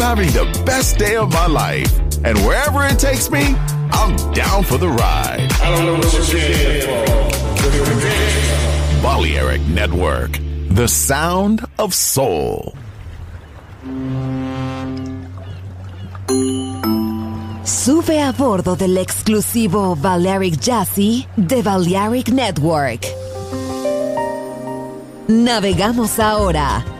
I'm having the best day of my life. And wherever it takes me, I'm down for the ride. I don't know what you're here for. Balearic Network, the sound of soul. Sube a bordo del exclusivo Balearic Jazzy de Balearic Network. Navegamos ahora.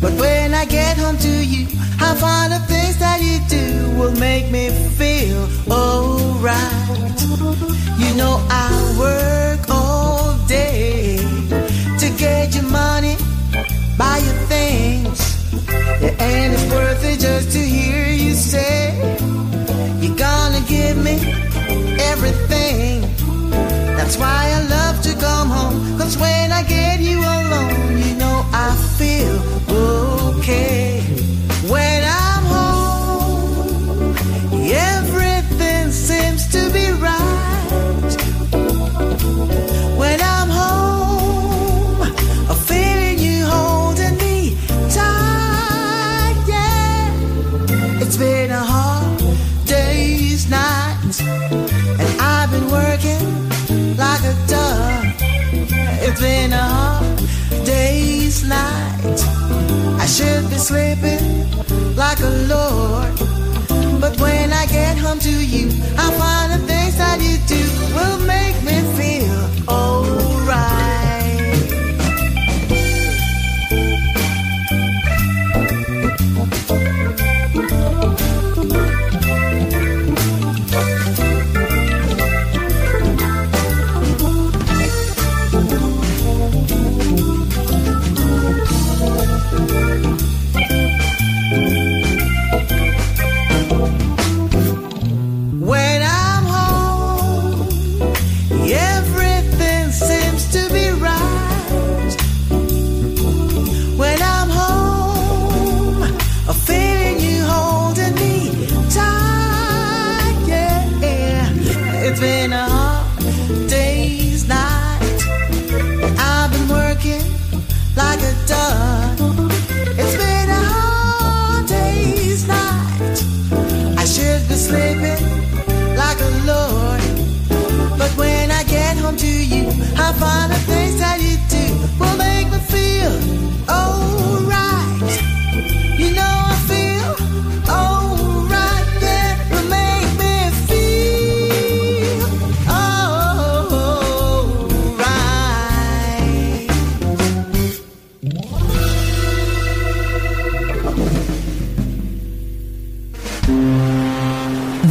But when I get home to you, I find the things that you do will make me feel alright. You know I work all day to get your money, buy your things. And it's worth it just to hear you say, You're gonna give me everything. That's why I love to come home. Cause when I get you alone, you know I feel been a hard day's night. I should be sleeping like a lord. But when I get home to you, I find the things that you do will make me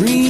Dream.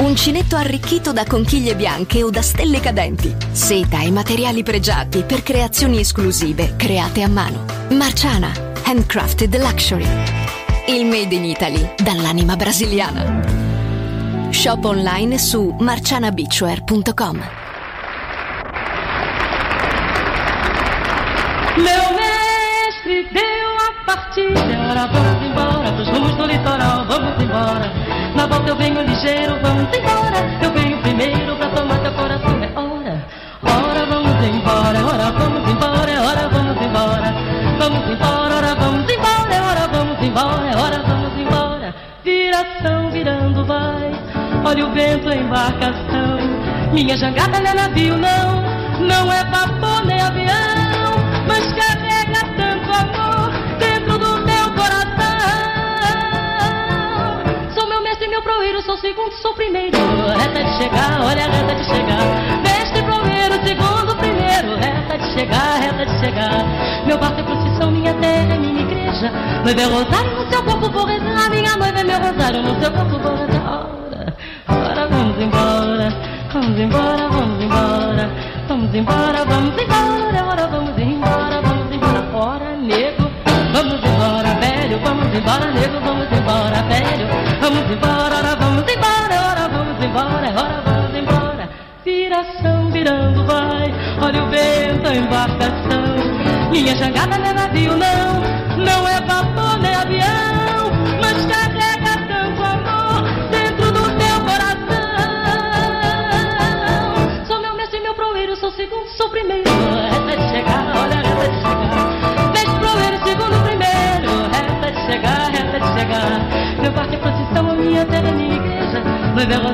Uncinetto arricchito da conchiglie bianche o da stelle cadenti. Seta e materiali pregiati per creazioni esclusive create a mano. Marciana, handcrafted luxury. Il made in Italy dall'anima brasiliana. Shop online su marcianabeachwear.com. Meu mestre deu a partida, vamos embora rumos do litoral, vamos embora. Na volta eu venho ligeiro, vamos embora. Eu venho primeiro pra tomar teu coração. É hora, hora vamos embora, hora vamos embora, é hora vamos embora. Vamos embora, hora vamos embora, é hora vamos embora, é hora vamos embora. Viração virando vai, olha o vento, a embarcação. Minha jangada não é navio, não, não é vapor meu proeiro, sou segundo, sou primeiro. Reta de chegar, olha a reta de chegar. Mestre, proeiro, segundo, primeiro. Reta de chegar, reta de chegar. Meu barco é procissão, minha terra é minha igreja. Noiva é rosário, no seu corpo vou rezar. Minha noiva é meu rosário, no seu corpo vou rezar. Ora, ora, vamos embora. Vamos embora, vamos embora. Vamos embora, vamos embora. Ora, vamos embora, vamos embora. Ora, nego. Velho, vamos embora, nego, vamos embora, velho. Vamos embora, ora, vamos embora, ora, vamos embora, ora, vamos embora. Viração virando vai, olha o vento, a embarcação. Minha jangada não é navio, não, de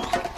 好。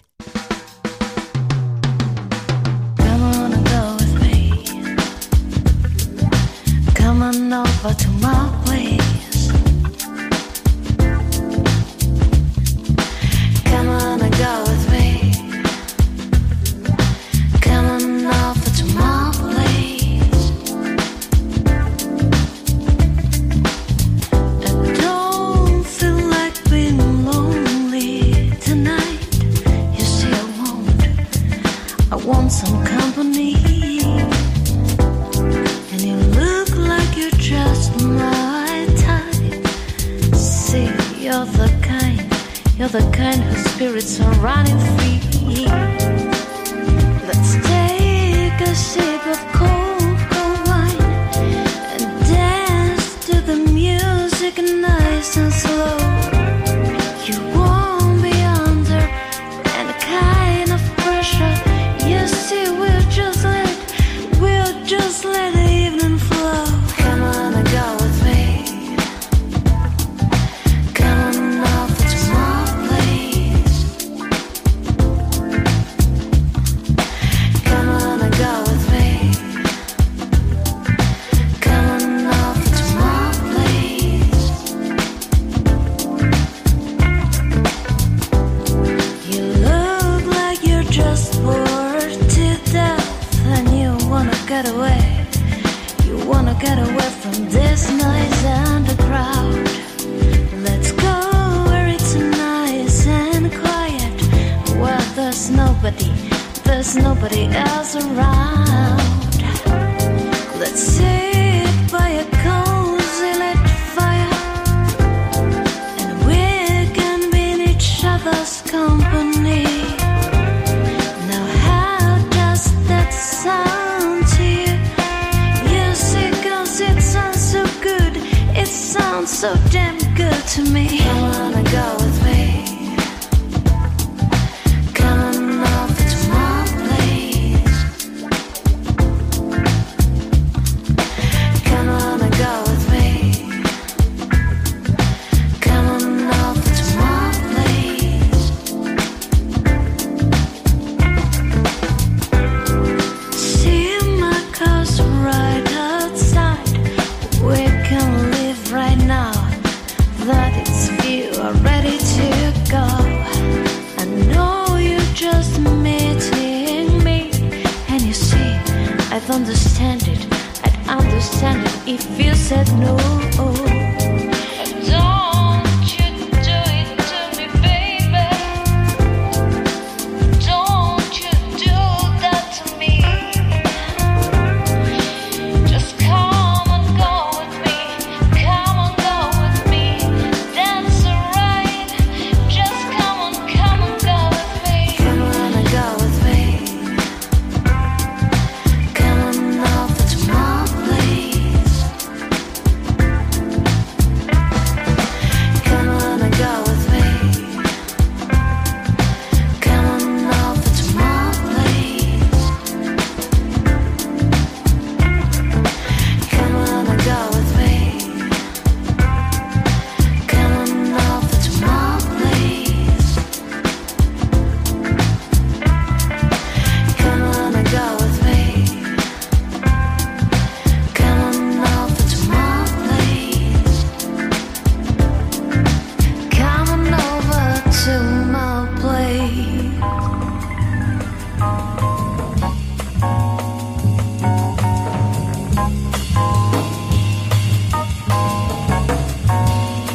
want some company. And you look like you're just my type. See, you're the kind, you're the kind whose spirits are running free. Let's take a sip of coffee.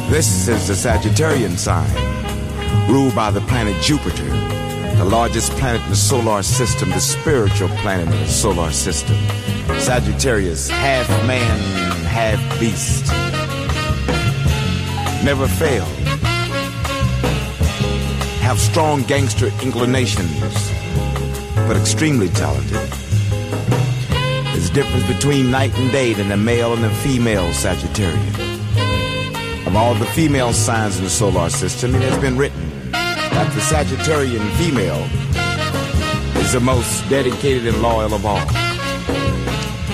This is the Sagittarian sign, ruled by the planet Jupiter, the largest planet in the solar system, the spiritual planet in the solar system. Sagittarius, half man, half beast. Never fail. Have strong gangster inclinations, but extremely talented. There's a difference between night and day than the male and the female Sagittarian all the female signs in the solar system, it has been written that the Sagittarian female is the most dedicated and loyal of all.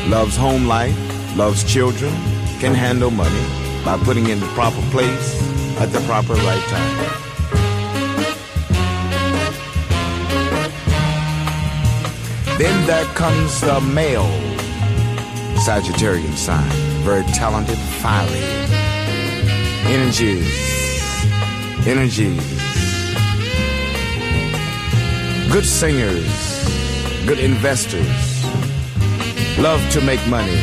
Loves home life, loves children, can handle money by putting in the proper place at the proper right time. Then there comes the male Sagittarian sign, very talented, fiery, Energies. Energies. Good singers. Good investors. Love to make money.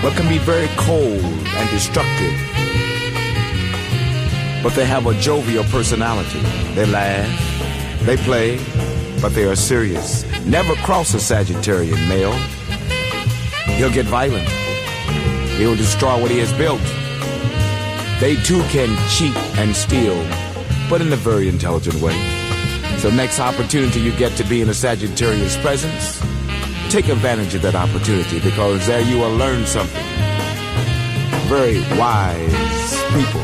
But can be very cold and destructive. But they have a jovial personality. They laugh. They play. But they are serious. Never cross a Sagittarian male. He'll get violent. He'll destroy what he has built. They too can cheat and steal, but in a very intelligent way. So next opportunity you get to be in a Sagittarius presence, take advantage of that opportunity because there you will learn something. Very wise people.